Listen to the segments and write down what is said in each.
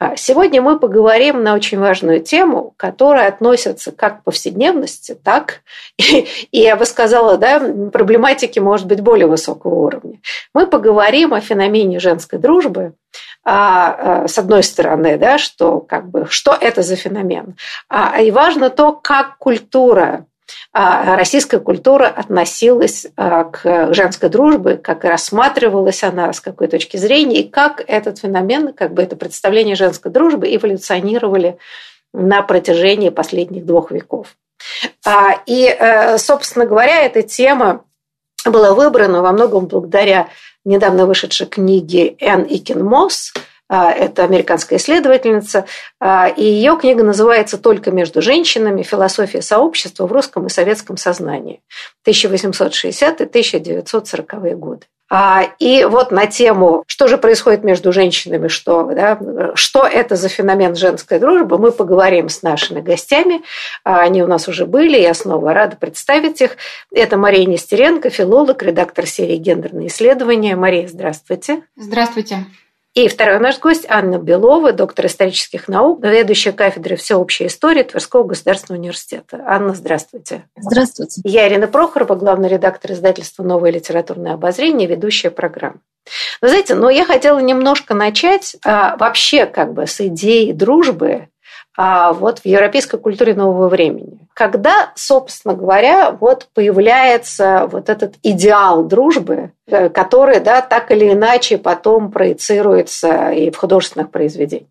А сегодня мы поговорим на очень важную тему, которая относится как к повседневности, так и, и я бы сказала, да, проблематики может быть более высокого уровня. Мы поговорим о феномене женской дружбы, а, а, с одной стороны, да, что, как бы, что это за феномен. А, и важно то, как культура российская культура относилась а, к женской дружбе, как рассматривалась она, с какой точки зрения, и как этот феномен, как бы это представление женской дружбы эволюционировали на протяжении последних двух веков. А, и, э, собственно говоря, эта тема была выбрана во многом благодаря недавно вышедшей книге Энн а, это американская исследовательница, а, и ее книга называется «Только между женщинами. Философия сообщества в русском и советском сознании. 1860-1940 годы». А, и вот на тему, что же происходит между женщинами, что, да, что это за феномен женской дружбы, мы поговорим с нашими гостями. Они у нас уже были, я снова рада представить их. Это Мария Нестеренко, филолог, редактор серии «Гендерные исследования». Мария, здравствуйте. Здравствуйте. И второй наш гость Анна Белова, доктор исторических наук, заведующая кафедрой всеобщей истории Тверского государственного университета. Анна, здравствуйте. Здравствуйте. Я Ирина Прохорова, главный редактор издательства «Новое литературное обозрение», ведущая программы. Вы знаете, но я хотела немножко начать а, вообще как бы с идеи дружбы вот в европейской культуре нового времени. Когда, собственно говоря, вот появляется вот этот идеал дружбы, э, который да, так или иначе потом проецируется и в художественных произведениях.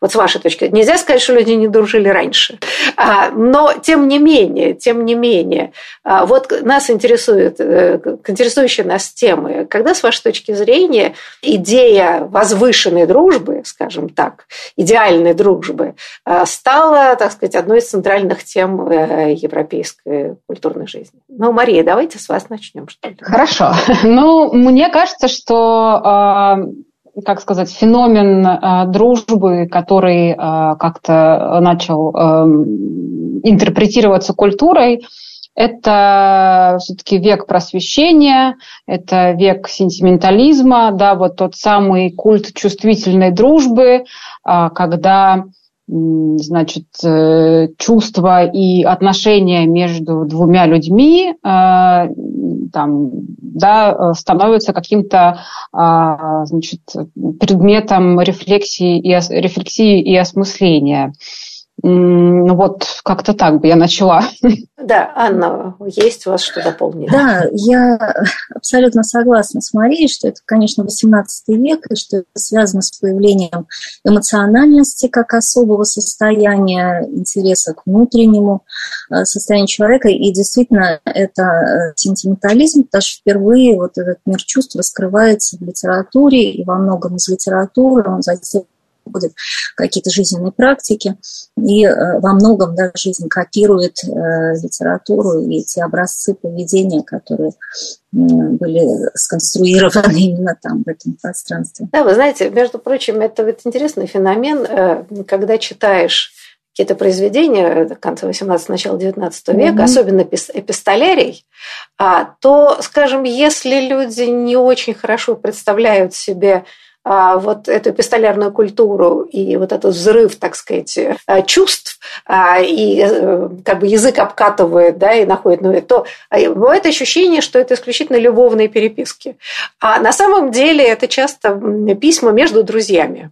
Вот с вашей точки зрения. Нельзя сказать, что люди не дружили раньше. А, но тем не менее, тем не менее, а, вот нас интересует, э, интересующие нас темы. Когда, с вашей точки зрения, идея возвышенной дружбы, скажем так, идеальной дружбы, а, стала, так сказать, одной из центральных тем э, европейской культурной жизни? Ну, Мария, давайте с вас начнем. Что ли. Хорошо. Ну, мне кажется, что как сказать, феномен э, дружбы, который э, как-то начал э, интерпретироваться культурой, это все-таки век просвещения, это век сентиментализма, да, вот тот самый культ чувствительной дружбы, когда значит, э, чувства и отношения между двумя людьми э, там, да, становятся каким-то а, значит, предметом рефлексии и, рефлексии и осмысления. Ну вот как-то так бы я начала. Да, Анна, есть у вас что дополнить? Да, я абсолютно согласна с Марией, что это, конечно, 18 век, и что это связано с появлением эмоциональности как особого состояния, интереса к внутреннему э, состоянию человека. И действительно, это э, сентиментализм, потому что впервые вот этот мир чувств раскрывается в литературе, и во многом из литературы он затем будет какие-то жизненные практики, и э, во многом да, жизнь копирует э, литературу и те образцы поведения, которые были сконструированы именно там, в этом пространстве. Да, вы знаете, между прочим, это ведь интересный феномен, э, когда читаешь какие-то произведения конца 18 начала 19 века, mm-hmm. особенно эпистолярий, а, то, скажем, если люди не очень хорошо представляют себе вот эту эпистолярную культуру и вот этот взрыв, так сказать, а, чувств, а, и э, как бы язык обкатывает, да, и находит, ну, то бывает ощущение, что это исключительно любовные переписки. А на самом деле это часто письма между друзьями.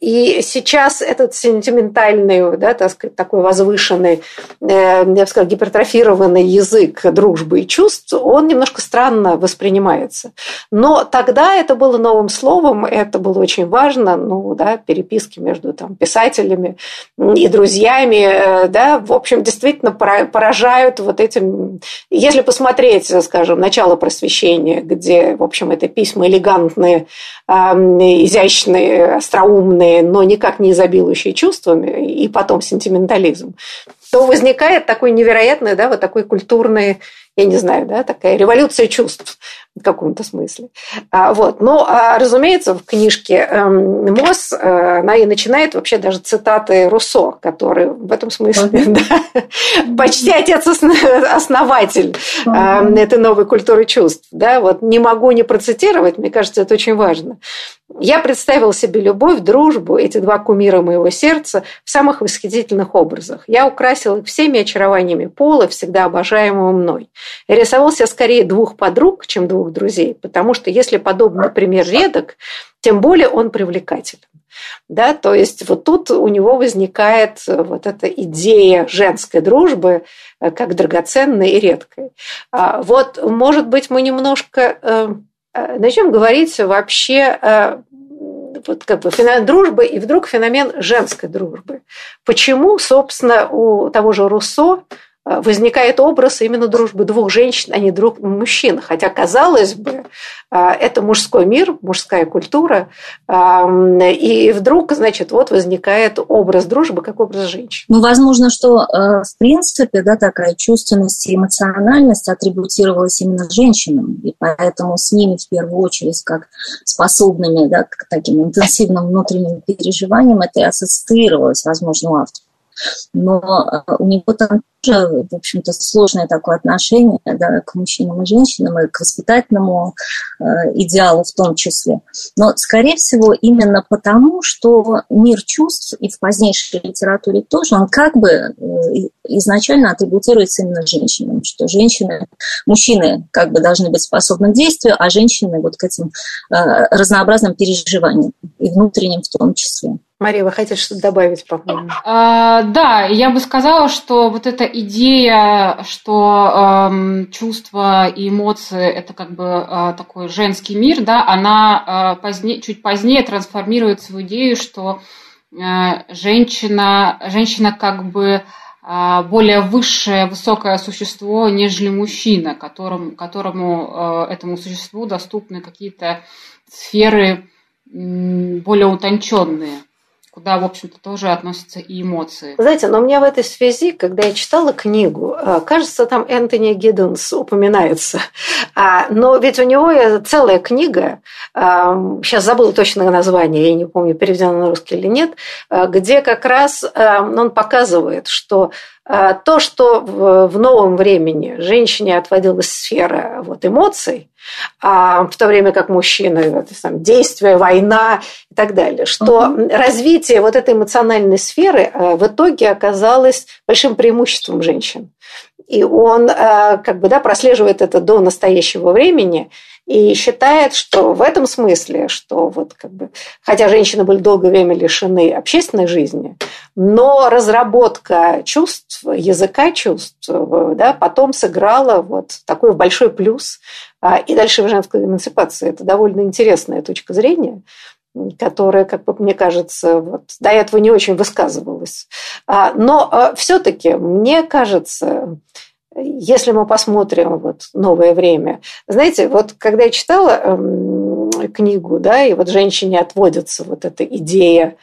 И сейчас этот сентиментальный, да, так сказать, такой возвышенный, э, я бы сказала, гипертрофированный язык дружбы и чувств, он немножко странно воспринимается. Но тогда это было новым словом, это было очень важно, ну, да, переписки между там, писателями и друзьями, э, да, в общем, действительно поражают вот этим. Если посмотреть, скажем, начало просвещения, где, в общем, это письма элегантные, изящные, остроумные, но никак не изобилующие чувствами, и потом сентиментализм, то возникает такой невероятный, да, вот такой культурный я не знаю, да, такая революция чувств в каком-то смысле. А, вот. Но, а, разумеется, в книжке эм, Мосс э, она и начинает вообще даже цитаты Руссо, который в этом смысле да, почти отец-основатель эм, этой новой культуры чувств. Да, вот не могу не процитировать, мне кажется, это очень важно. Я представил себе любовь, дружбу, эти два кумира моего сердца в самых восхитительных образах. Я украсил их всеми очарованиями пола, всегда обожаемого мной. Я рисовал скорее двух подруг, чем двух друзей, потому что если подобный пример редок, тем более он привлекателен. Да, то есть вот тут у него возникает вот эта идея женской дружбы э, как драгоценной и редкой. А вот, может быть, мы немножко э, э, начнем говорить вообще вот как бы феномен дружбы и вдруг феномен женской дружбы. Почему, собственно, у того же Руссо Э, возникает образ именно дружбы двух женщин, а не двух мужчин. Хотя, казалось бы, э, это мужской мир, мужская культура. И вдруг, значит, вот возникает образ дружбы как образ женщин. Ну, возможно, что э, в принципе, да, такая чувственность и эмоциональность атрибутировалась именно женщинам, и поэтому с ними в первую очередь как способными да, к таким интенсивным внутренним переживаниям это и ассоциировалось, возможно, у автора но э, у него там тоже, в общем-то, сложное такое отношение да, к мужчинам и женщинам, и к воспитательному э, идеалу в том числе. Но, скорее всего, именно потому, что мир чувств и в позднейшей литературе тоже, он как бы э, изначально атрибутируется именно женщинам, что женщины, мужчины как бы должны быть способны к действию, а женщины вот к этим э, разнообразным переживаниям, и внутренним в том числе. Мария, вы хотите что-то добавить, по-моему? А, да, я бы сказала, что вот эта идея, что эм, чувства и эмоции это как бы э, такой женский мир, да, она э, позднее, чуть позднее трансформируется в идею, что э, женщина, женщина как бы э, более высшее, высокое существо, нежели мужчина, которому, которому э, этому существу доступны какие-то сферы более утонченные куда, в общем-то, тоже относятся и эмоции. Знаете, но мне в этой связи, когда я читала книгу, э, кажется, там Энтони Гидденс упоминается. А, но ведь у него целая книга, сейчас забыла точное название, я не помню, переведено на русский или нет, э, где как раз э, он показывает, что то, что в новом времени женщине отводилась сфера вот, эмоций, в то время как мужчины, там, действия, война и так далее, что угу. развитие вот этой эмоциональной сферы э, в итоге оказалось большим преимуществом женщин. И он э, как бы да, прослеживает это до настоящего времени и считает, что в этом смысле, что вот как бы, хотя женщины были долгое время лишены общественной жизни, но разработка чувств, языка чувств, да, потом сыграла вот такой большой плюс. А, и дальше в женской эмансипации. Это довольно интересная точка зрения которая, как бы мне кажется, вот, до этого не очень высказывалась. А, но а, все-таки мне кажется, если мы посмотрим вот новое время, знаете, вот когда я читала эм, книгу, да, и вот женщине отводится вот эта идея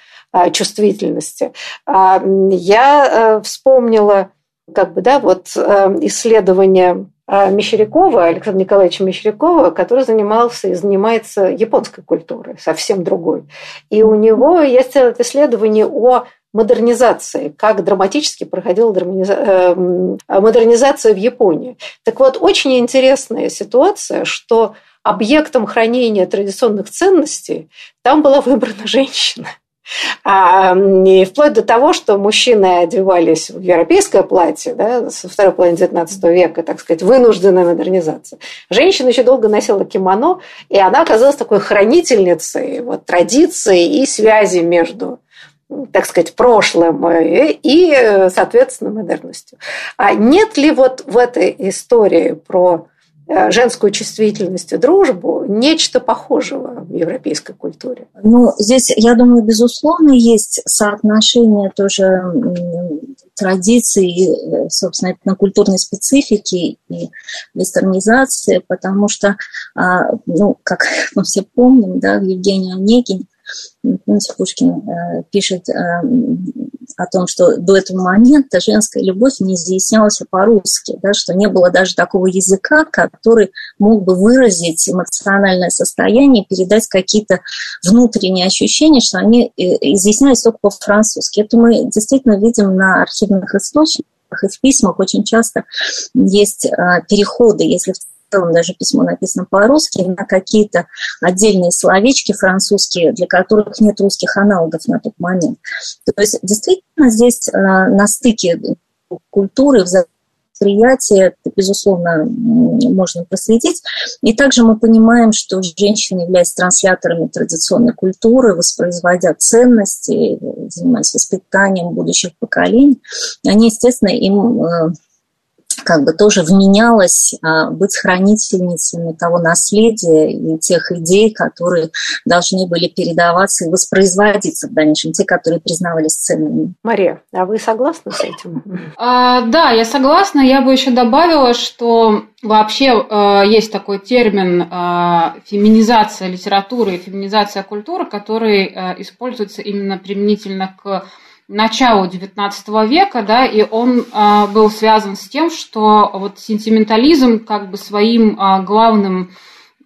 чувствительности, я э, вспомнила, как бы, да, вот э, исследование Мещерякова, Александра Николаевича Мещерякова, который занимался и занимается японской культурой, совсем другой. И у него есть исследование о модернизации, как драматически проходила э, модернизация в Японии. Так вот, очень интересная ситуация, что объектом хранения традиционных ценностей там была выбрана женщина. А, и вплоть до того, что мужчины одевались в европейское платье да, со второй половины XIX века, так сказать, вынужденная модернизация. Женщина еще долго носила кимоно, и она оказалась такой хранительницей вот, традиций и связи между так сказать, прошлым и, соответственно, модерностью. А нет ли вот в этой истории про Э, женскую чувствительность и дружбу нечто похожего в европейской культуре? Ну, здесь, я думаю, безусловно, есть соотношение тоже традиций, э, собственно, на культурной специфики и вестернизации, потому что, а, ну, как мы все помним, да, Евгений Онегин, помните, Пушкин э, пишет о том, что до этого момента женская любовь не изъяснялась по-русски, да, что не было даже такого языка, который мог бы выразить эмоциональное состояние, передать какие-то внутренние ощущения, что они э, изъяснялись только по-французски. Это мы действительно видим на архивных источниках и в письмах очень часто есть а, переходы, если в целом даже письмо написано по-русски, на какие-то отдельные словечки французские, для которых нет русских аналогов на тот момент. То есть действительно здесь э, на стыке культуры, восприятия, безусловно, можно просветить. И также мы понимаем, что женщины являются трансляторами традиционной культуры, воспроизводя ценности, занимаясь воспитанием будущих поколений. Они, естественно, им э, как бы тоже вменялось а, быть хранительницами того наследия и тех идей, которые должны были передаваться и воспроизводиться в дальнейшем, те, которые признавались ценными. Мария, а вы согласны с этим? А, да, я согласна. Я бы еще добавила, что вообще э, есть такой термин э, феминизация литературы и феминизация культуры, который э, используется именно применительно к началу XIX века, да, и он а, был связан с тем, что вот сентиментализм как бы своим а, главным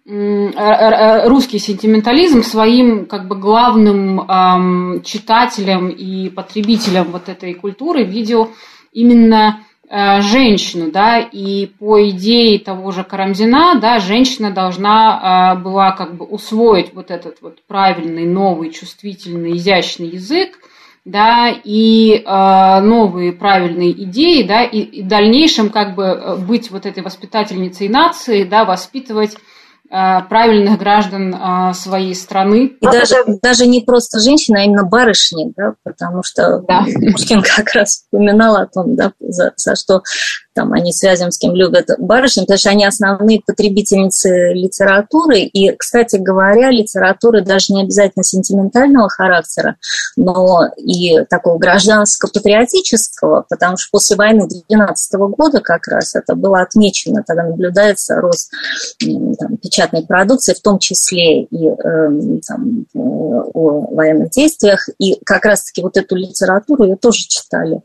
русский сентиментализм своим как бы главным эм, читателем и потребителем вот этой культуры видел именно э, женщину, да, и по идее того же Карамзина, да, женщина должна э, была как бы усвоить вот этот вот правильный, новый, чувствительный, изящный язык, да, и э, новые правильные идеи, да, и, и в дальнейшем как бы э, быть вот этой воспитательницей нации, да, воспитывать Э, правильных граждан э, своей страны. И даже, даже не просто женщины, а именно барышни, да, потому что да. Пушкин как раз упоминал о том, да, за, за что там они с Вяземским любят барышни, потому что они основные потребительницы литературы. И, кстати говоря, литературы даже не обязательно сентиментального характера, но и такого гражданско-патриотического, потому что после войны 12 года как раз это было отмечено, тогда наблюдается рост там, печатной продукции, в том числе и э, там, э, о военных действиях. И как раз-таки вот эту литературу ее тоже читали.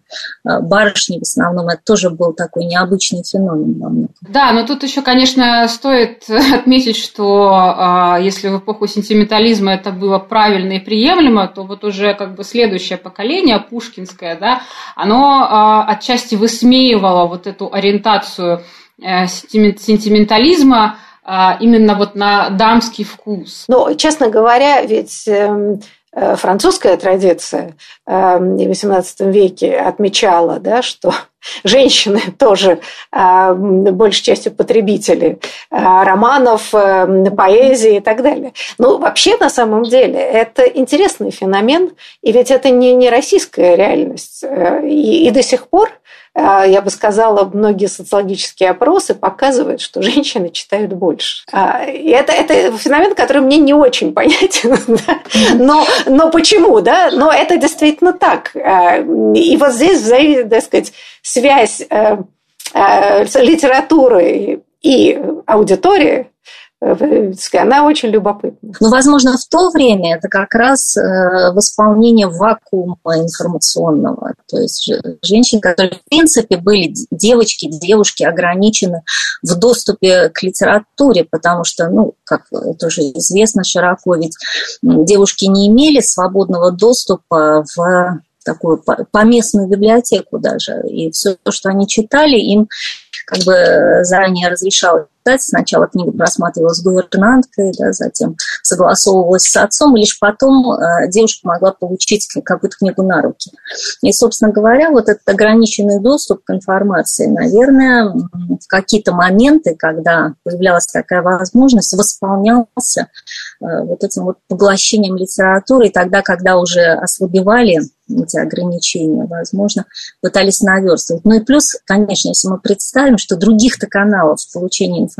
Э, барышни в основном, это тоже был такой необычный феномен Да, но тут еще, конечно, стоит отметить, что э, если в эпоху сентиментализма это было правильно и приемлемо, то вот уже как бы следующее поколение, пушкинское, да, оно э, отчасти высмеивало вот эту ориентацию э, сентиментализма, а, именно вот на дамский вкус. Ну, честно говоря, ведь эм, французская традиция эм, в XVIII веке отмечала, да, что женщины тоже э, большей частью потребители э, романов, поэзии и так далее. Ну, вообще, на самом деле, это интересный феномен, и ведь это не, не российская реальность. И, и до сих пор я бы сказала, многие социологические опросы показывают, что женщины читают больше. А, и это, это феномен, который мне не очень понятен. Да? Но, но почему? Да? Но это действительно так. А, и вот здесь, так сказать, связь э, э, литературы и аудитории она очень любопытна. Ну, возможно, в то время это как раз э, восполнение вакуума информационного. То есть женщины, которые, в принципе, были девочки, девушки ограничены в доступе к литературе, потому что, ну, как тоже известно широко, ведь девушки не имели свободного доступа в такую поместную библиотеку даже. И все, что они читали, им как бы заранее разрешалось читать. Сначала книга с гувернанткой, да, затем согласовывалась с отцом, и лишь потом э, девушка могла получить какую-то книгу на руки. И, собственно говоря, вот этот ограниченный доступ к информации, наверное, в какие-то моменты, когда появлялась такая возможность, восполнялся э, вот этим вот поглощением литературы, и тогда, когда уже ослабевали эти ограничения, возможно, пытались наверстывать. Ну и плюс, конечно, если мы представим, что других-то каналов получения информации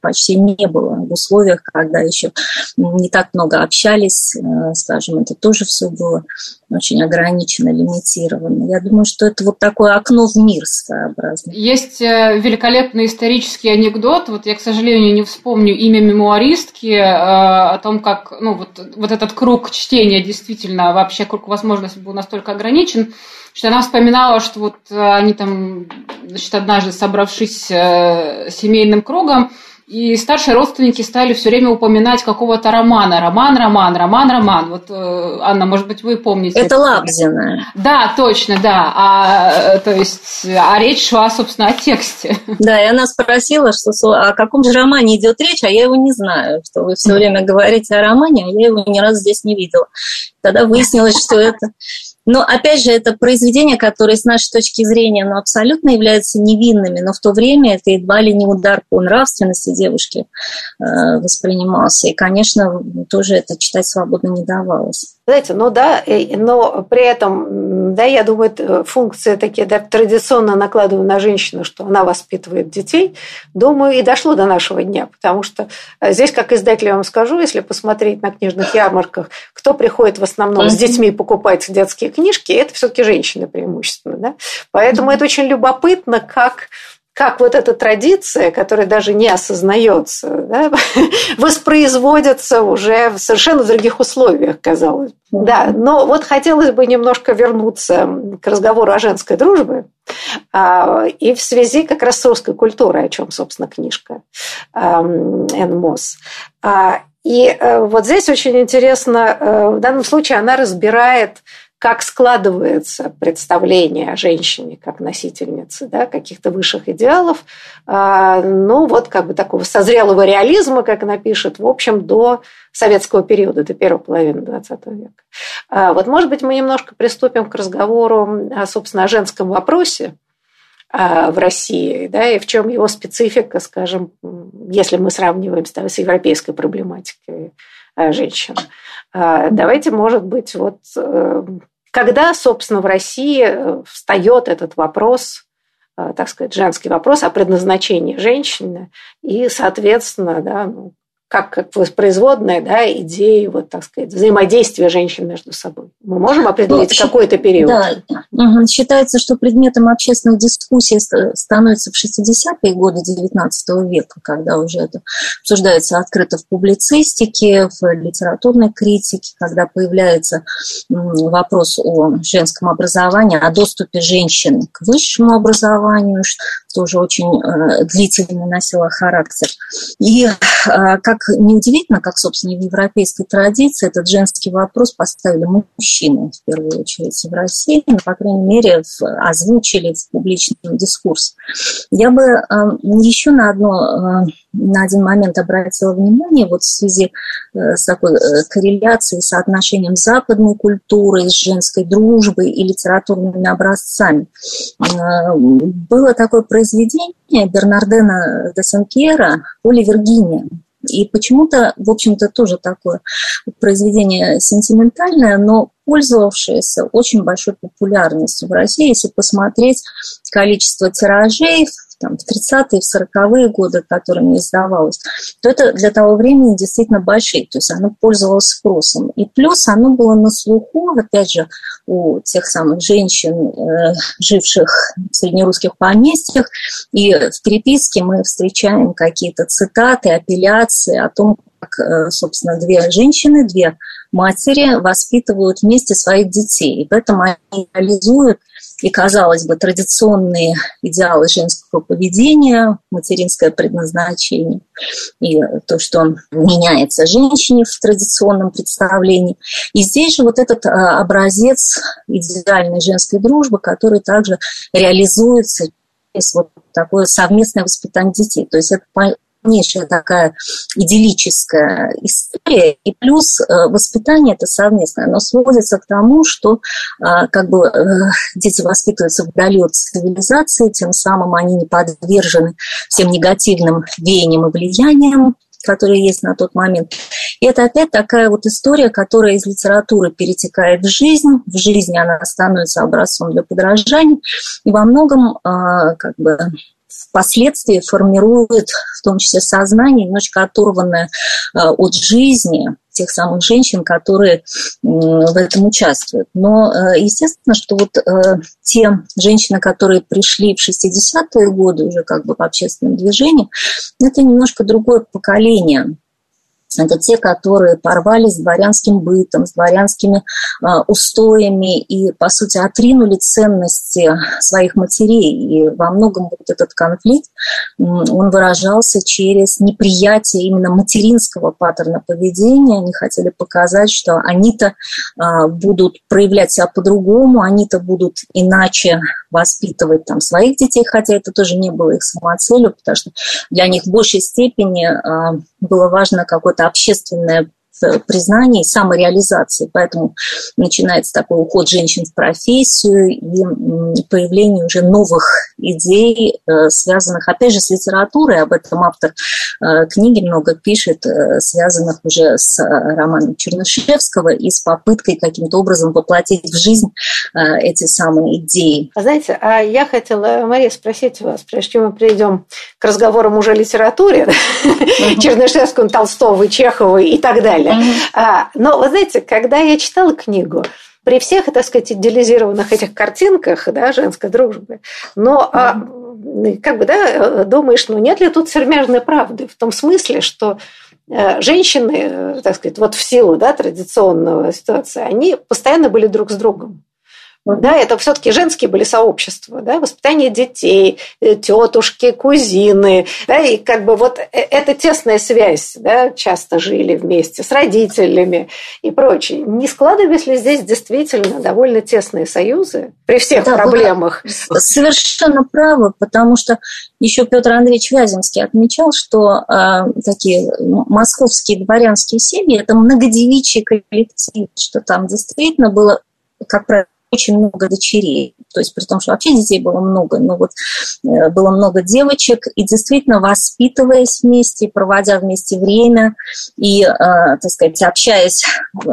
почти не было в условиях, когда еще не так много общались, э, скажем, это тоже все было очень ограничено, лимитировано. Я думаю, что это вот такое окно в мир своеобразное. Есть э, великолепный исторический анекдот, вот я, к сожалению, не вспомню имя мемуаристки, э, о том, как ну, вот, вот этот круг чтения действительно, вообще круг возможностей был настолько ограничен, что она вспоминала, что вот они там, значит, однажды собравшись семейным кругом, и старшие родственники стали все время упоминать какого-то романа. Роман, роман, роман, роман. Вот, э, Анна, может быть, вы помните. Это Лабзина. Да, точно, да. А, э, то есть, а речь шла, собственно, о тексте. Да, и она спросила, что о каком же романе идет речь, а я его не знаю. Что вы все время говорите о романе, а я его ни разу здесь не видела. Тогда выяснилось, что это но, опять же, это произведения, которые, с нашей точки зрения, ну, абсолютно являются невинными, но в то время это едва ли не удар по нравственности девушки э, воспринимался. И, конечно, тоже это читать свободно не давалось. Знаете, ну да, но при этом, да, я думаю, функции такие да, традиционно накладываю на женщину, что она воспитывает детей, думаю, и дошло до нашего дня, потому что э, здесь, как издатель, я вам скажу, если посмотреть на книжных ярмарках, кто приходит в основном с детьми покупать детские книжки, это все-таки женщины преимущественно, да, поэтому это очень любопытно, как как вот эта традиция, которая даже не осознается, да, воспроизводится уже в совершенно других условиях, казалось бы. Да, но вот хотелось бы немножко вернуться к разговору о женской дружбе а, и в связи как раз с русской культурой, о чем, собственно, книжка Энн Мосс. А, и э, вот здесь очень интересно, э, в данном случае она разбирает как складывается представление о женщине как носительнице да, каких-то высших идеалов, а, ну вот как бы такого созрелого реализма, как она пишет, в общем, до советского периода, до первой половины XX века. А, вот, может быть, мы немножко приступим к разговору, собственно, о женском вопросе, а, в России, да, и в чем его специфика, скажем, если мы сравниваем с европейской проблематикой женщин. Давайте, может быть, вот э, когда, собственно, в России э, встает этот вопрос, э, так сказать, женский вопрос о предназначении женщины и, соответственно, да, ну, как, как воспроизводная да, идеи, вот, так сказать, взаимодействия женщин между собой. Мы можем определить ну, какой-то период? Да. Считается, что предметом общественных дискуссий становится в 60-е годы XIX века, когда уже это обсуждается открыто в публицистике, в литературной критике, когда появляется вопрос о женском образовании, о доступе женщин к высшему образованию, тоже очень э, длительно носило характер. И а, как неудивительно, как, собственно, в европейской традиции этот женский вопрос поставили мужчины, в первую очередь, в России, но, по крайней мере, озвучили в публичном дискурсе. Я бы а, еще на одно на один момент обратила внимание вот в связи э, с такой э, корреляцией, соотношением западной культуры с женской дружбой и литературными образцами. Было такое произведение Бернардена де Сен-Пьера «Поле Виргиния», и почему-то, в общем-то, тоже такое произведение сентиментальное, но пользовавшееся очень большой популярностью в России. Если посмотреть количество тиражей там, в 30-е, в 40-е годы, которыми издавалось, то это для того времени действительно большие, то есть оно пользовалось спросом. И плюс оно было на слуху, опять же, у тех самых женщин, э, живших в среднерусских поместьях, и в переписке мы встречаем какие-то цитаты, апелляции о том, как, э, собственно, две женщины, две матери воспитывают вместе своих детей. И поэтому они реализуют и, казалось бы, традиционные идеалы женского поведения, материнское предназначение и то, что меняется женщине в традиционном представлении. И здесь же вот этот а, образец идеальной женской дружбы, который также реализуется через вот такое совместное воспитание детей. То есть это полнейшая такая идиллическая история, и плюс э, воспитание это совместное, но сводится к тому, что э, как бы э, дети воспитываются вдали от цивилизации, тем самым они не подвержены всем негативным веяниям и влияниям, которые есть на тот момент. И это опять такая вот история, которая из литературы перетекает в жизнь. В жизни она становится образцом для подражания. И во многом как бы впоследствии формирует в том числе сознание, немножечко оторванное э, от жизни тех самых женщин, которые в этом участвуют. Но э, естественно, что вот э, те женщины, которые пришли в 60-е годы уже как бы в общественном движении, это немножко другое поколение это те, которые порвали с дворянским бытом, с дворянскими э, устоями и, по сути, отринули ценности своих матерей. И во многом вот этот конфликт, он выражался через неприятие именно материнского паттерна поведения. Они хотели показать, что они-то э, будут проявлять себя по-другому, они-то будут иначе воспитывать там своих детей, хотя это тоже не было их самоцелью, потому что для них в большей степени э, было важно какое-то общественное признания и самореализации. Поэтому начинается такой уход женщин в профессию и появление уже новых идей, э, связанных, опять же, с литературой. Об этом автор э, книги много пишет, э, связанных уже с романом Чернышевского и с попыткой каким-то образом воплотить в жизнь эти самые идеи. Знаете, а я хотела, Мария, спросить вас, прежде чем мы перейдем к разговорам уже о литературе, Чернышевскому, Толстого, Чехова и так далее, далее. Mm-hmm. А, но, вы знаете, когда я читала книгу, при всех, так сказать, идеализированных этих картинках да, женской дружбы, но mm-hmm. как бы, да, думаешь, ну нет ли тут сермяжной правды в том смысле, что э, женщины, так сказать, вот в силу да, традиционного ситуации, они постоянно были друг с другом. Да, это все-таки женские были сообщества, да, воспитание детей, э, тетушки, кузины, да, и как бы вот э, эта тесная связь, да, часто жили вместе с родителями и прочее. Не складывались ли здесь действительно довольно тесные союзы при всех да, проблемах? Совершенно правы, потому что еще Петр Андреевич Вяземский отмечал, что э, такие московские дворянские семьи – это многодевичий коллектив, что там действительно было, как правило, очень много дочерей. То есть при том, что вообще детей было много, но вот э, было много девочек, и действительно воспитываясь вместе, проводя вместе время и, э, так сказать, общаясь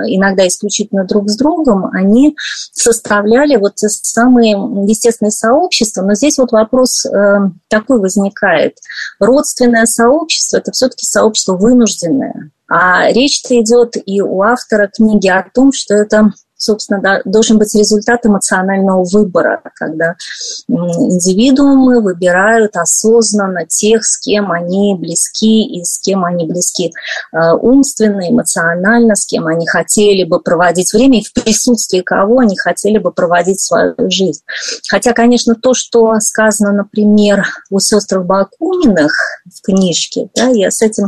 иногда исключительно друг с другом, они составляли вот те самые естественные сообщества. Но здесь вот вопрос э, такой возникает. Родственное сообщество – это все-таки сообщество вынужденное. А речь-то идет и у автора книги о том, что это собственно, да, должен быть результат эмоционального выбора, когда индивидуумы выбирают осознанно тех, с кем они близки и с кем они близки э, умственно, эмоционально, с кем они хотели бы проводить время и в присутствии кого они хотели бы проводить свою жизнь. Хотя, конечно, то, что сказано, например, у сестр Бакуниных в книжке, да, я с этим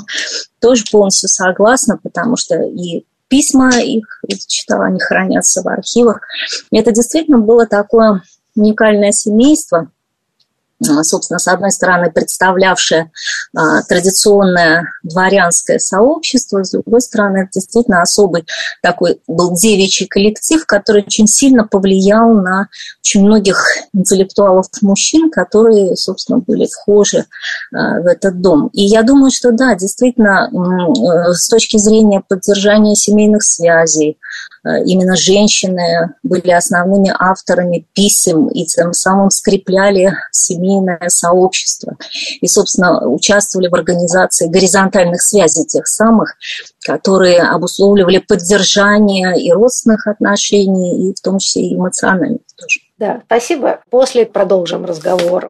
тоже полностью согласна, потому что и письма их читала, они хранятся в архивах. Это действительно было такое уникальное семейство, собственно, с одной стороны, представлявшее а, традиционное дворянское сообщество, с другой стороны, это действительно особый такой был девичий коллектив, который очень сильно повлиял на очень многих интеллектуалов мужчин, которые, собственно, были вхожи а, в этот дом. И я думаю, что да, действительно, э, с точки зрения поддержания семейных связей, именно женщины были основными авторами писем и тем самым скрепляли семейное сообщество. И, собственно, участвовали в организации горизонтальных связей тех самых, которые обусловливали поддержание и родственных отношений, и в том числе и эмоциональных тоже. Да, спасибо. После продолжим разговор.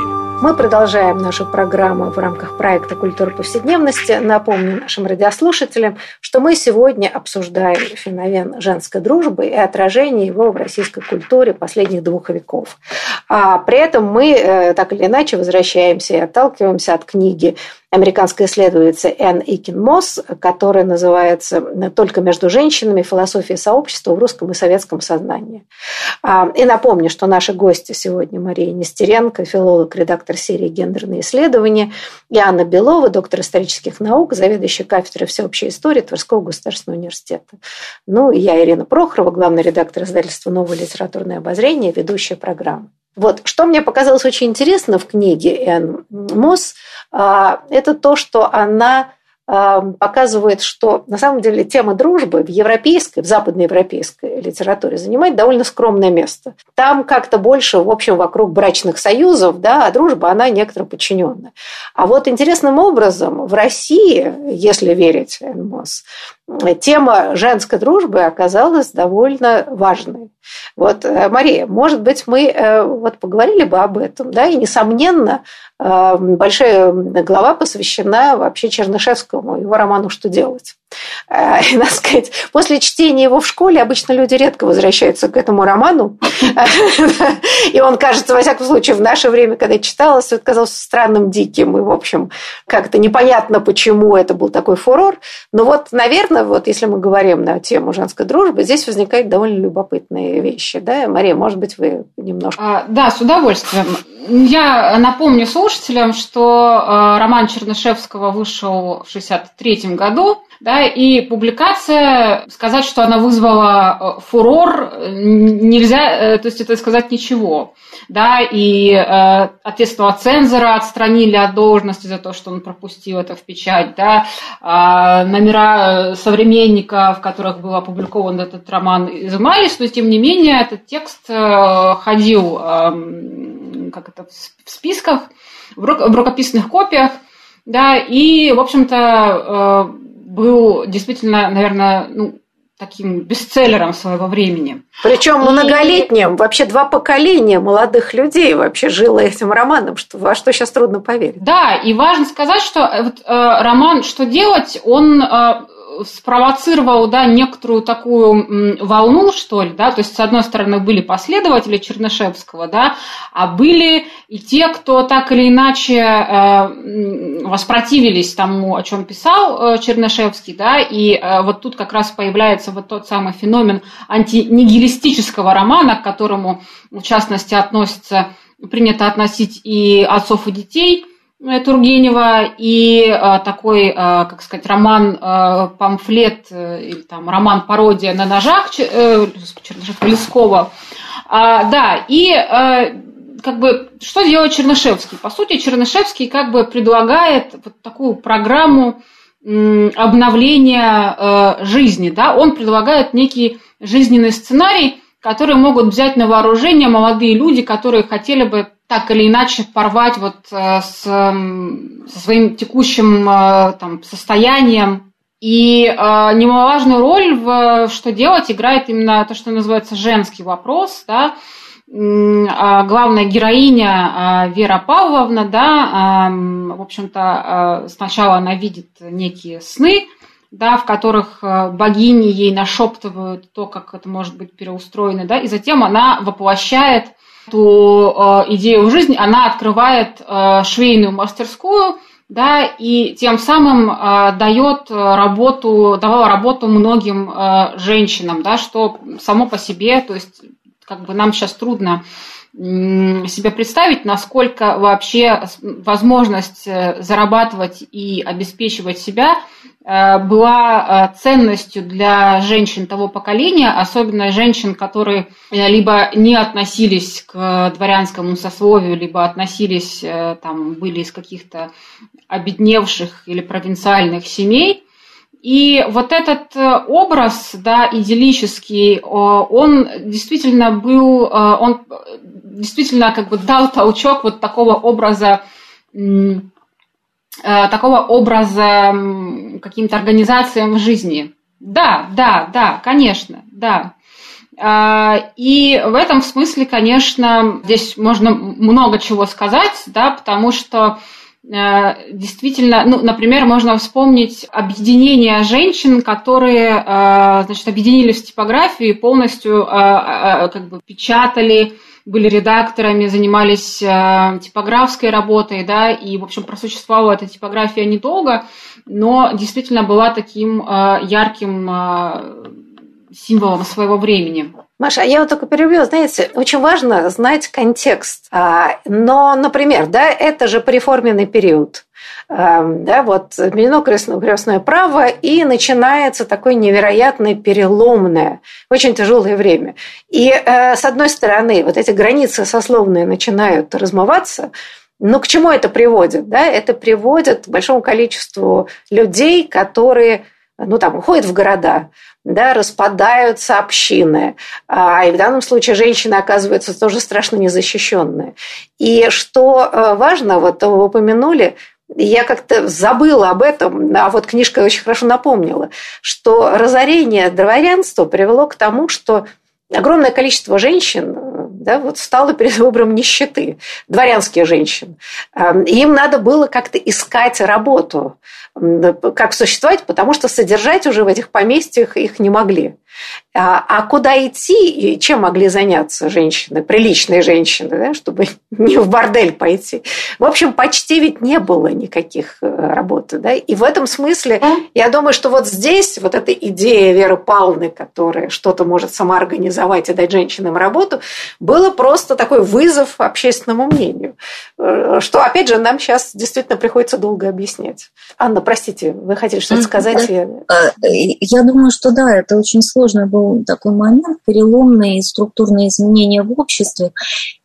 Мы продолжаем нашу программу в рамках проекта «Культура повседневности». Напомню нашим радиослушателям, что мы сегодня обсуждаем феномен женской дружбы и отражение его в российской культуре последних двух веков. А при этом мы э, так или иначе возвращаемся и отталкиваемся от книги американской исследовательницы Энн Икин Мосс, которая называется «Только между женщинами. Философия сообщества в русском и советском сознании». А, и напомню, что наши гости сегодня Мария Нестеренко, филолог, редактор серии «Гендерные исследования», и Анна Белова, доктор исторических наук, заведующая кафедрой всеобщей истории Тверского государственного университета. Ну, и я, Ирина Прохорова, главный редактор издательства «Новое литературное обозрение», ведущая программы. Вот, что мне показалось очень интересно в книге Энн Мосс, а, это то, что она а, показывает, что на самом деле тема дружбы в европейской, в западноевропейской литературе занимает довольно скромное место. Там как-то больше, в общем, вокруг брачных союзов, да, а дружба, она некоторо подчиненная. А вот интересным образом в России, если верить Энмос, тема женской дружбы оказалась довольно важной. Вот, э, Мария, может быть, мы э, вот поговорили бы об этом, да, и, несомненно, э, большая глава посвящена вообще Чернышевскому, его роману «Что делать?». И, надо сказать, после чтения его в школе обычно люди редко возвращаются к этому роману. И он кажется, во всяком случае, в наше время, когда читалось, вот казался странным, диким. И, в общем, как-то непонятно, почему это был такой фурор. Но вот, наверное, вот если мы говорим на тему женской дружбы, здесь возникают довольно любопытные вещи. Да? Мария, может быть, вы немножко... А, да, с удовольствием. Я напомню слушателям, что э, роман Чернышевского вышел в 1963 году. Да, и публикация, сказать, что она вызвала э, фурор, нельзя, э, то есть это сказать ничего. Да, и э, ответственного цензора отстранили от должности за то, что он пропустил это в печать. Да, э, номера современника, в которых был опубликован этот роман, изымались, но тем не менее этот текст э, ходил э, как это, в списках, в рукописных копиях. Да, и, в общем-то, э, был действительно, наверное, ну, таким бестселлером своего времени. Причем и... многолетним, вообще два поколения молодых людей вообще жило этим романом, что, во что сейчас трудно поверить. Да, и важно сказать, что э, вот, э, роман «Что делать?» он э, спровоцировал, да, некоторую такую волну, что ли, да, то есть, с одной стороны, были последователи Чернышевского, да, а были и те, кто так или иначе э, воспротивились тому, о чем писал э, Чернышевский, да, и э, вот тут как раз появляется вот тот самый феномен антинигилистического романа, к которому, в частности, относится, принято относить и отцов и детей – Тургенева и э, такой, э, как сказать, роман памфлет или там роман пародия на ножах Чернышев Лескова. А, да, и как бы что делает Чернышевский? По сути, Чернышевский как бы предлагает вот такую программу обновления жизни, да, он предлагает некий жизненный сценарий, который могут взять на вооружение молодые люди, которые хотели бы так или иначе порвать вот э, с, со своим текущим э, там, состоянием. И э, немаловажную роль в что делать играет именно то, что называется женский вопрос, да, а главная героиня Вера Павловна, да, в общем-то, сначала она видит некие сны, да, в которых богини ей нашептывают то, как это может быть переустроено, да, и затем она воплощает эту э, идею в жизнь, она открывает э, швейную мастерскую, да, и тем самым э, дает работу, давала работу многим э, женщинам, да, что само по себе, то есть как бы нам сейчас трудно себе представить, насколько вообще возможность э, зарабатывать и обеспечивать себя э, была э, ценностью для женщин того поколения, особенно женщин, которые либо не относились к дворянскому сословию, либо относились, там, были из каких-то обедневших или провинциальных семей. И вот этот образ, да, идиллический, он действительно был, он действительно как бы дал толчок вот такого образа э, такого образа каким-то организациям в жизни. Да, да, да, конечно, да. А, и в этом смысле, конечно, здесь можно много чего сказать, да, потому что э, действительно, ну, например, можно вспомнить объединение женщин, которые, э, значит, объединились в типографии полностью как бы печатали были редакторами, занимались э, типографской работой, да, и, в общем, просуществовала эта типография недолго, но действительно была таким э, ярким э, символом своего времени. Маша, я вот только перебью, знаете, очень важно знать контекст. А, но, например, да, это же преформенный период. А, да, вот введено крестное право, и начинается такое невероятное переломное, очень тяжелое время. И, э, с одной стороны, вот эти границы сословные начинают размываться, но к чему это приводит? Да? Это приводит к большому количеству людей, которые ну, там, уходят в города, да, распадаются общины, а, и в данном случае женщины оказываются тоже страшно незащищенные. И что э, важно, вот вы упомянули, я как-то забыла об этом, а вот книжка очень хорошо напомнила, что разорение дворянства привело к тому, что огромное количество женщин да, вот стало перед выбором нищеты, дворянские женщины. Им надо было как-то искать работу как существовать, потому что содержать уже в этих поместьях их не могли. А, а куда идти и чем могли заняться женщины, приличные женщины, да, чтобы не в бордель пойти? В общем, почти ведь не было никаких э, работы. Да? И в этом смысле я думаю, что вот здесь вот эта идея Веры Павловны, которая что-то может самоорганизовать и дать женщинам работу, было просто такой вызов общественному мнению, э, что, опять же, нам сейчас действительно приходится долго объяснять. Анна, простите, вы хотели что-то сказать? А, я думаю, что да, это очень сложно было был такой момент, переломные структурные изменения в обществе.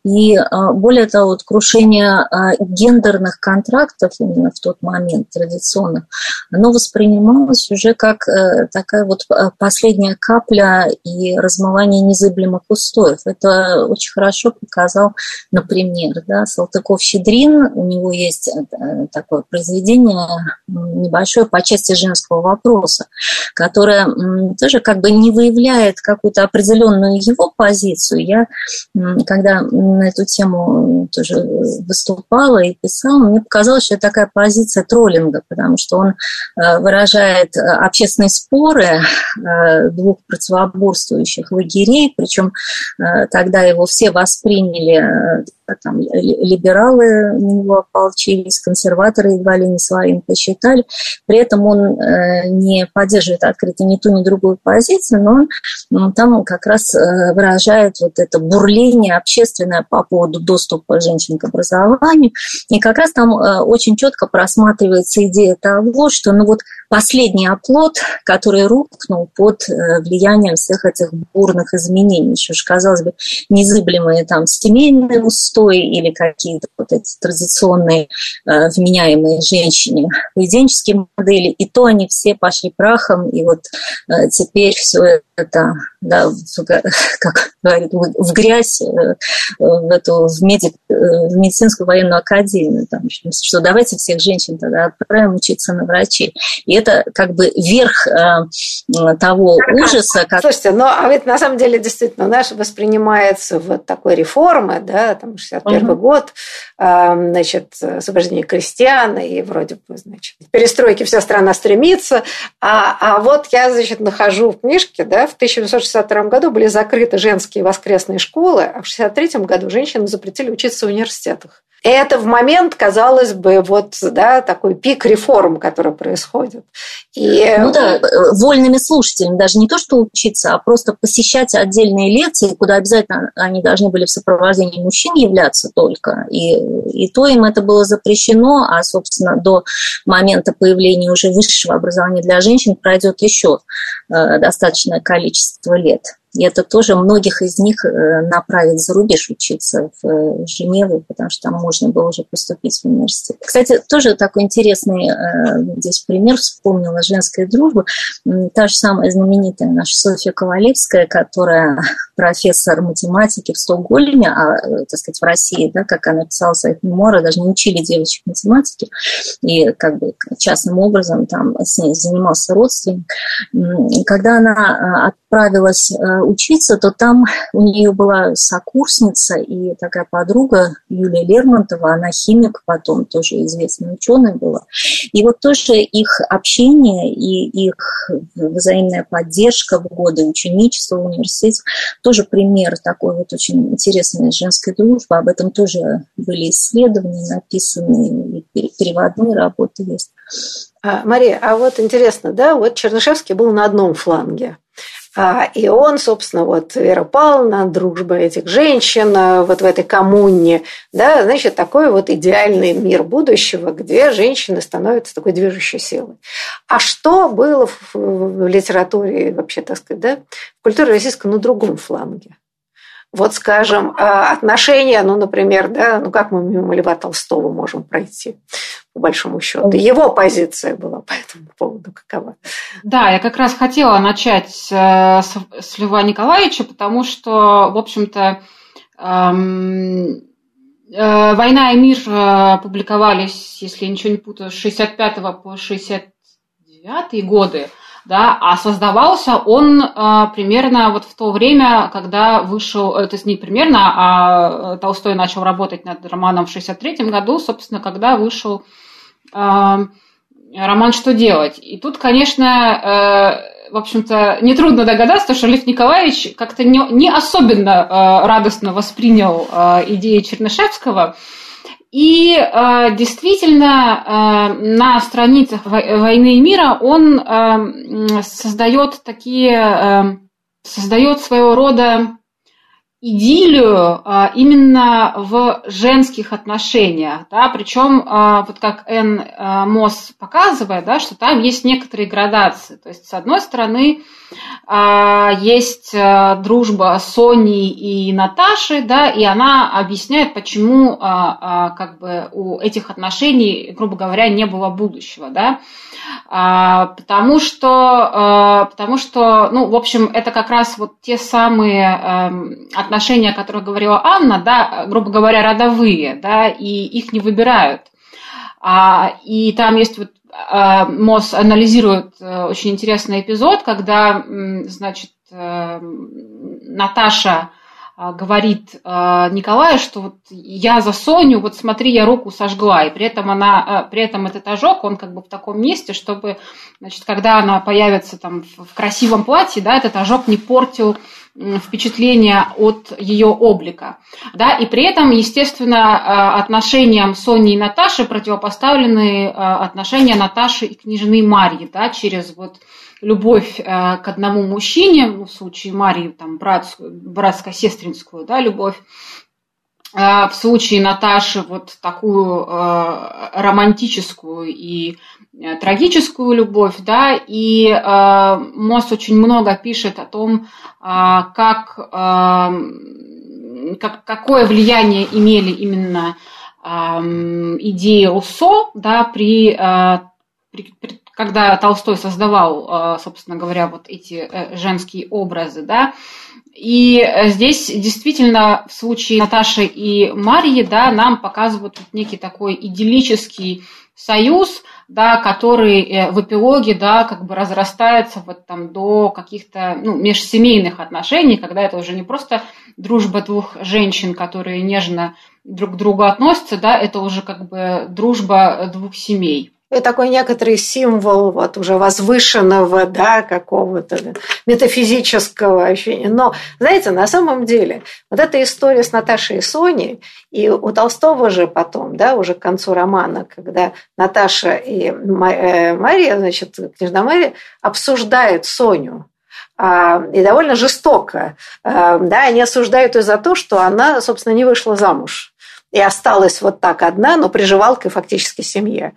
И а, более того, вот крушение а, гендерных контрактов именно в тот момент традиционных, оно воспринималось уже как э, такая вот последняя капля и размывание незыблемых устоев. Это очень хорошо показал, например, да, Салтыков-Щедрин, у него есть э, такое произведение небольшое по части женского вопроса, которое тоже как бы не выявляет какую-то определенную его позицию. Я, когда на эту тему тоже выступала и писала, мне показалось, что это такая позиция троллинга, потому что он э, выражает э, общественные споры двух противоборствующих лагерей, причем тогда его все восприняли там, либералы на него ополчились, консерваторы едва ли не своим посчитали. При этом он э, не поддерживает открыто ни ту, ни другую позицию, но он ну, там как раз э, выражает вот это бурление общественное по поводу доступа женщин к образованию. И как раз там э, очень четко просматривается идея того, что ну вот последний оплот, который рухнул под влиянием всех этих бурных изменений, что же, казалось бы, незыблемые там семейные устои, простой или какие-то вот эти традиционные э, вменяемые женщине поведенческие модели, и то они все пошли прахом, и вот э, теперь все это, да, как говорят, в грязь, э, в эту в, медик, э, в медицинскую военную академию, там, что давайте всех женщин тогда отправим учиться на врачей. И это как бы верх э, того ужаса. Как... Слушайте, ну а ведь на самом деле действительно наш воспринимается вот такой реформы, да, там 61 угу. год, э, значит, освобождение крестьян и вроде бы, значит, перестройки вся страна стремится, а, а вот я, значит, нахожу в книжке, да, в 1962 году были закрыты женские воскресные школы, а в 1963 году женщинам запретили учиться в университетах. Это в момент, казалось бы, вот, да, такой пик реформ, который происходит. И... Ну да, вольными слушателями, даже не то, что учиться, а просто посещать отдельные лекции, куда обязательно они должны были в сопровождении мужчин являться только. И, и то им это было запрещено, а, собственно, до момента появления уже высшего образования для женщин пройдет еще э, достаточное количество лет. И это тоже многих из них э, направить за рубеж учиться в э, Женеву, потому что там можно было уже поступить в университет. Кстати, тоже такой интересный э, здесь пример вспомнила женской дружбы. Та же самая знаменитая наша Софья Ковалевская, которая профессор математики в Стокгольме, а, так сказать, в России, да, как она писала в своих мемуарах, даже не учили девочек математики, и как бы частным образом там с ней занимался родственник. Когда она отправилась учиться, то там у нее была сокурсница и такая подруга Юлия Лермонтова, она химик потом, тоже известная ученая была. И вот тоже их общение и их взаимная поддержка в годы ученичества в университете тоже пример такой вот очень интересной женской дружбы. Об этом тоже были исследования написаны, переводные работы есть. А, Мария, а вот интересно, да, вот Чернышевский был на одном фланге. А, и он, собственно, вот Вера Павловна, дружба этих женщин а, вот в этой коммуне, да, значит, такой вот идеальный мир будущего, где женщины становятся такой движущей силой. А что было в литературе, вообще, так сказать, да, в культуре российской на другом фланге? Вот, скажем, а, отношения, ну, например, да, ну, как мы мимо Льва Толстого можем пройти, по большому счету. Его позиция была по этому поводу какова? Да, я как раз хотела начать э, с, с Льва Николаевича, потому что, в общем-то, эм, э, «Война и мир» э, публиковались, если я ничего не путаю, с 65 по 69 годы да, а создавался он а, примерно вот в то время, когда вышел, э, то есть не примерно, а э, Толстой начал работать над романом в 63 году, собственно, когда вышел а, роман «Что делать?». И тут, конечно, э, в общем-то, нетрудно догадаться, что Лев Николаевич как-то не, не особенно радостно воспринял идеи Чернышевского, и э, действительно, э, на страницах «Войны и мира» он э, создает такие, создает своего рода идиллию а, именно в женских отношениях, да, причем а, вот как Н. А, Мосс показывает, да, что там есть некоторые градации, то есть с одной стороны есть дружба Сони и Наташи, да, и она объясняет, почему как бы у этих отношений, грубо говоря, не было будущего, да, потому что, потому что, ну, в общем, это как раз вот те самые эм, отношения, о которых говорила Анна, да, грубо говоря, родовые, да, и их не выбирают. А, и там есть вот а, МОЗ анализирует а, очень интересный эпизод, когда, значит, а, Наташа говорит Николаю, что вот я за Соню, вот смотри, я руку сожгла, и при этом она, при этом этот ожог, он как бы в таком месте, чтобы, значит, когда она появится там в красивом платье, да, этот ожог не портил впечатление от ее облика. Да? И при этом, естественно, э, отношениям Сони и Наташи противопоставлены э, отношения Наташи и княжны Марьи, да, через вот любовь э, к одному мужчине, ну, в случае Марии, там, братскую, братско-сестринскую, да, любовь, в случае Наташи вот такую романтическую и трагическую любовь, да, и э, Мосс очень много пишет о том, э, как, э, как, какое влияние имели именно э, идеи Руссо, да, при, э, при, при когда Толстой создавал, э, собственно говоря, вот эти э, женские образы, да, и здесь действительно в случае Наташи и Марьи, да, нам показывают некий такой идиллический союз, да, который э, в эпилоге, да, как бы разрастается вот там до каких-то, ну, межсемейных отношений, когда это уже не просто дружба двух женщин, которые нежно друг к другу относятся, да, это уже как бы дружба двух семей. И такой некоторый символ вот уже возвышенного, да, какого-то метафизического ощущения. Но, знаете, на самом деле, вот эта история с Наташей и Соней, и у Толстого же потом, да, уже к концу романа, когда Наташа и э, Мария, значит, княжна Мария, обсуждают Соню, а, и довольно жестоко. А, да, они осуждают ее за то, что она, собственно, не вышла замуж и осталась вот так одна, но приживалкой фактически семье.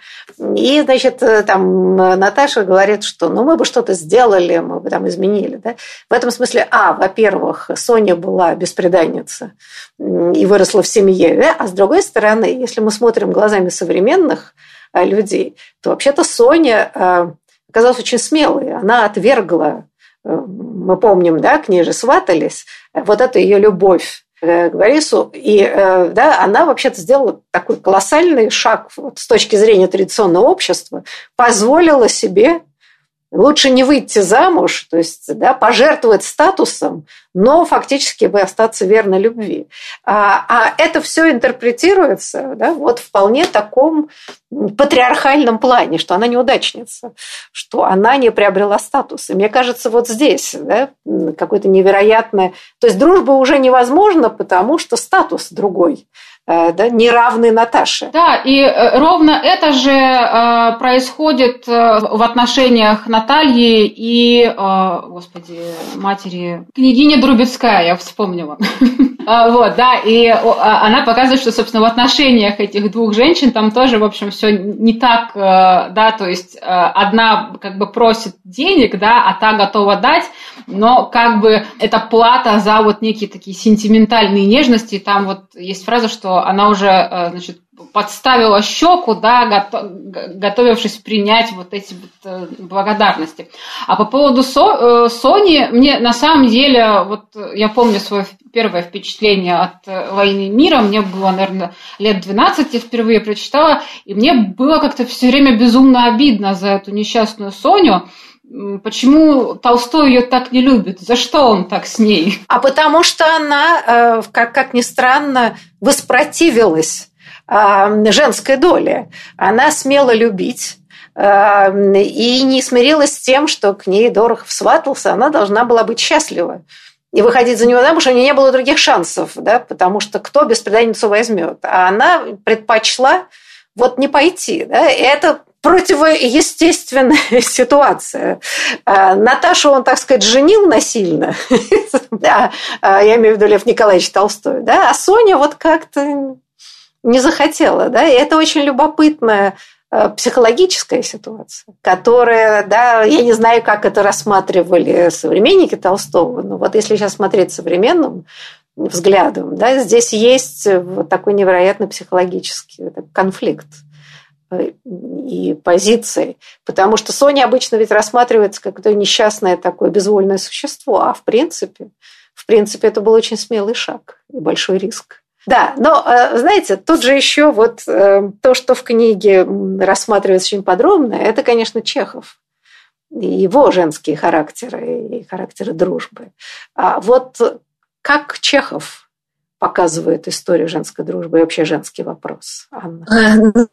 И, значит, э, там Наташа говорит, что ну мы бы что-то сделали, мы бы там изменили. Да? В этом смысле, а, во-первых, Соня была беспреданница и выросла в семье, да? а с другой стороны, если мы смотрим глазами современных э, людей, то вообще-то Соня э, оказалась очень смелой. Она отвергла мы помним, да, к ней же сватались, вот это ее любовь к Борису. И э, да, она вообще-то сделала такой колоссальный шаг вот, с точки зрения традиционного общества, позволила себе Лучше не выйти замуж, то есть да, пожертвовать статусом, но фактически бы остаться верно любви. А, а это все интерпретируется да, вот вполне таком патриархальном плане, что она неудачница, что она не приобрела статус. И мне кажется, вот здесь да, какое-то невероятное... То есть дружба уже невозможна, потому что статус другой. Э, да, неравный Наташе. Да, и э, ровно это же э, происходит в отношениях Натальи и, господи, матери, княгиня Друбецкая, я вспомнила. А, вот, да, и а, она показывает, что, собственно, в отношениях этих двух женщин там тоже, в общем, все не так, да, то есть одна как бы просит денег, да, а та готова дать, но как бы это плата за вот некие такие сентиментальные нежности, там вот есть фраза, что она уже, э, значит, подставила щеку, да, готовившись принять вот эти вот э, благодарности. А по поводу э, Сони, мне на самом деле, вот я помню свое первое впечатление от «Войны мира», мне было, наверное, лет 12, я впервые прочитала, и мне было как-то все время безумно обидно за эту несчастную Соню, Почему Толстой ее так не любит? За что он так с ней? А потому что она, э, как, как ни странно, воспротивилась э, женской доле. Она смела любить э, и не смирилась с тем, что к ней Дорохов сватался, она должна была быть счастлива. И выходить за него замуж у нее не было других шансов, да, потому что кто беспреданницу возьмет. А она предпочла вот не пойти. Да? И это противоестественная ситуация. А, Наташу он, так сказать, женил насильно. да, а, я имею в виду Лев Николаевич Толстой. Да? А Соня вот как-то не захотела. Да? И это очень любопытная а, психологическая ситуация, которая, да, я не знаю, как это рассматривали современники Толстого, но вот если сейчас смотреть современным взглядом, да, здесь есть вот такой невероятный психологический конфликт и позиции. Потому что Соня обычно ведь рассматривается как то несчастное такое безвольное существо, а в принципе, в принципе, это был очень смелый шаг и большой риск. Да, но, э, знаете, тут же еще вот э, то, что в книге рассматривается очень подробно, это, конечно, Чехов и его женские характеры и характеры дружбы. А вот как Чехов показывает историю женской дружбы и вообще женский вопрос, Анна? Э, ну,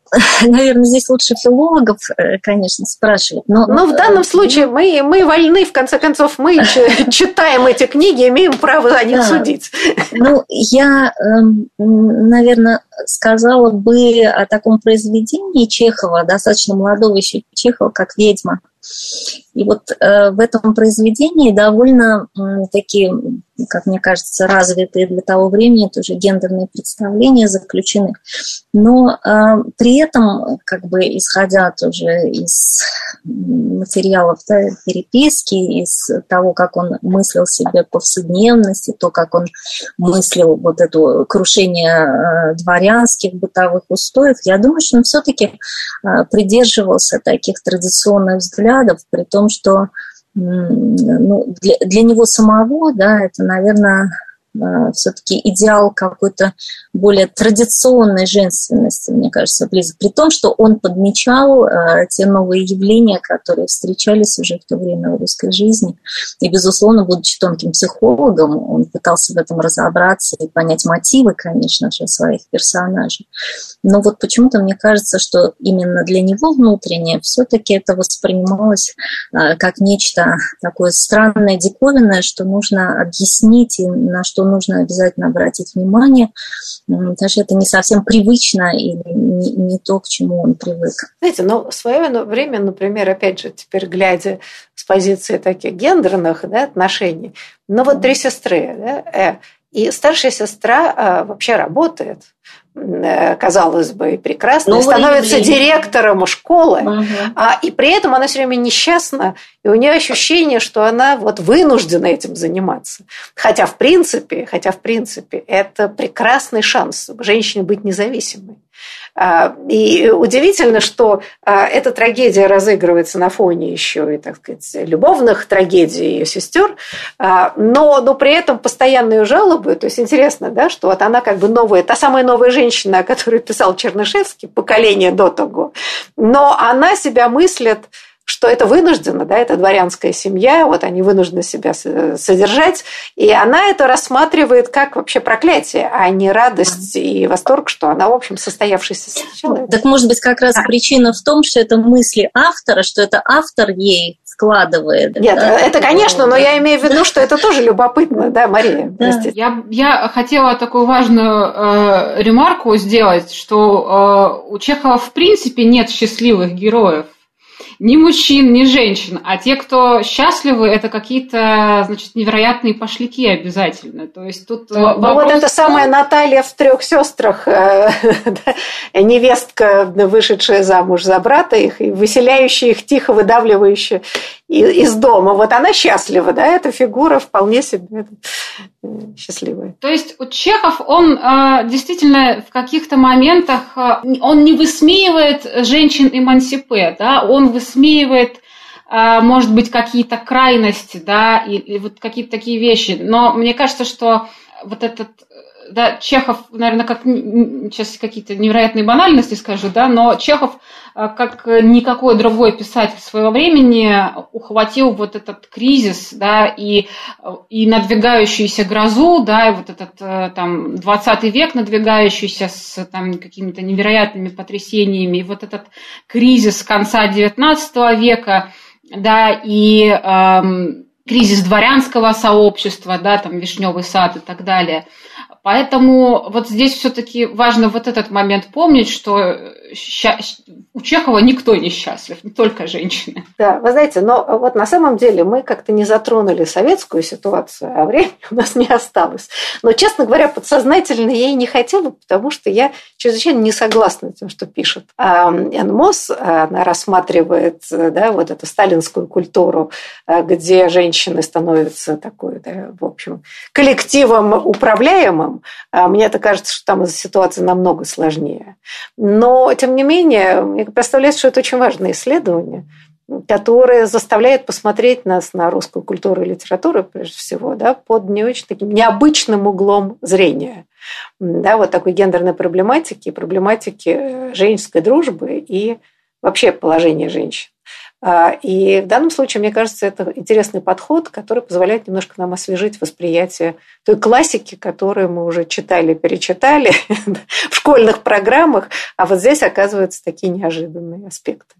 наверное, здесь лучше филологов, э, конечно, спрашивать. Но, но в данном э, случае мы, мы вольны, в конце концов, мы читаем эти книги, имеем право о них судить. Ну, я, эм, наверное, сказала бы о таком произведении Чехова, достаточно молодого еще Чехова, как «Ведьма». И вот э, в этом произведении довольно э, такие, как мне кажется, развитые для того времени тоже гендерные представления заключены. Но э, при этом, как бы исходя тоже из материалов да, переписки, из того, как он мыслил себе повседневности, то, как он мыслил вот это крушение э, дворянских бытовых устоев, я думаю, что он все-таки э, придерживался таких традиционных взглядов, при том, что ну, для, для него самого, да, это, наверное, все-таки идеал какой-то более традиционной женственности, мне кажется, близок. При том, что он подмечал э, те новые явления, которые встречались уже в то время в русской жизни. И, безусловно, будучи тонким психологом, он пытался в этом разобраться и понять мотивы, конечно же, своих персонажей. Но вот почему-то мне кажется, что именно для него внутреннее все-таки это воспринималось э, как нечто такое странное, диковинное, что нужно объяснить и на что нужно обязательно обратить внимание, потому что это не совсем привычно и не, не то, к чему он привык. Знаете, ну, в свое время, например, опять же, теперь глядя с позиции таких гендерных да, отношений, но вот три сестры, да, э, и старшая сестра а, вообще работает, Э, казалось бы, прекрасно, Новое становится явление. директором школы, угу. а, и при этом она все время несчастна, и у нее ощущение, что она вот вынуждена этим заниматься. Хотя, в принципе, хотя, в принципе, это прекрасный шанс женщине быть независимой. А, и удивительно, что а, эта трагедия разыгрывается на фоне еще и, так сказать, любовных трагедий ее сестер, а, но, но при этом постоянные жалобы, то есть интересно, да, что вот она как бы новая, та самая новая женщина, о которой писал Чернышевский, поколение до того, но она себя мыслит что это вынуждено, да, это дворянская семья, вот они вынуждены себя содержать, и она это рассматривает как вообще проклятие, а не радость и восторг, что она, в общем, состоявшийся человек. Так может быть как раз да. причина в том, что это мысли автора, что это автор ей складывает. Нет, да? это, конечно, но я имею в виду, что это тоже любопытно, да, Мария? Да. Я, я хотела такую важную э, ремарку сделать, что э, у Чехова в принципе нет счастливых героев ни мужчин, ни женщин, а те, кто счастливы, это какие-то, значит, невероятные пошляки обязательно. То есть тут ну, вопрос... вот это самая Наталья в трех сестрах, э, невестка, вышедшая замуж за брата их, и выселяющая их тихо, выдавливающая из дома. Вот она счастлива, да, эта фигура вполне себе э, счастливая. То есть у Чехов, он э, действительно в каких-то моментах, э, он не высмеивает женщин-эмансипе, да, он высмеивает может быть, какие-то крайности, да, и, и вот какие-то такие вещи. Но мне кажется, что вот этот да, Чехов, наверное, как сейчас какие-то невероятные банальности скажу, да, но Чехов, э, как никакой другой писатель своего времени, ухватил вот этот кризис, да, и, и надвигающуюся грозу, да, и вот этот э, там 20 век надвигающийся с там какими-то невероятными потрясениями, и вот этот кризис конца 19 века, да, и эм, кризис дворянского сообщества, да, там Вишневый сад и так далее – Поэтому вот здесь все-таки важно вот этот момент помнить, что у Чехова никто не счастлив, не только женщины. Да, вы знаете, но вот на самом деле мы как-то не затронули советскую ситуацию, а времени у нас не осталось. Но, честно говоря, подсознательно я и не хотела, потому что я чрезвычайно не согласна с тем, что пишет. А Энн Мосс, она рассматривает да, вот эту сталинскую культуру, где женщины становятся такой, да, в общем, коллективом управляемым. А мне это кажется, что там ситуация намного сложнее. Но тем не менее, мне представляется, что это очень важное исследование, которое заставляет посмотреть нас на русскую культуру и литературу, прежде всего, да, под не очень таким необычным углом зрения. Да, вот такой гендерной проблематики, проблематики женской дружбы и вообще положения женщин. А, и в данном случае, мне кажется, это интересный подход, который позволяет немножко нам освежить восприятие той классики, которую мы уже читали, перечитали в школьных программах, а вот здесь оказываются такие неожиданные аспекты.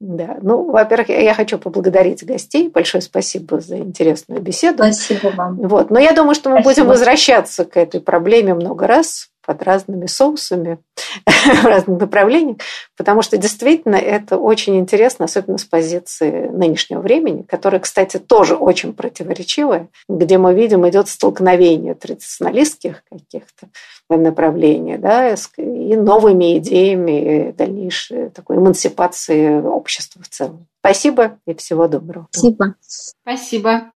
Да, ну, во-первых, я хочу поблагодарить гостей. Большое спасибо за интересную беседу. Спасибо вам. Вот. Но я думаю, что мы спасибо. будем возвращаться к этой проблеме много раз, под разными соусами в разных направлениях, потому что действительно это очень интересно, особенно с позиции нынешнего времени, которое, кстати, тоже очень противоречивое, где мы видим идет столкновение традиционалистских каких-то направлений да, и новыми идеями дальнейшей такой эмансипации общества в целом. Спасибо и всего доброго. Спасибо. Спасибо.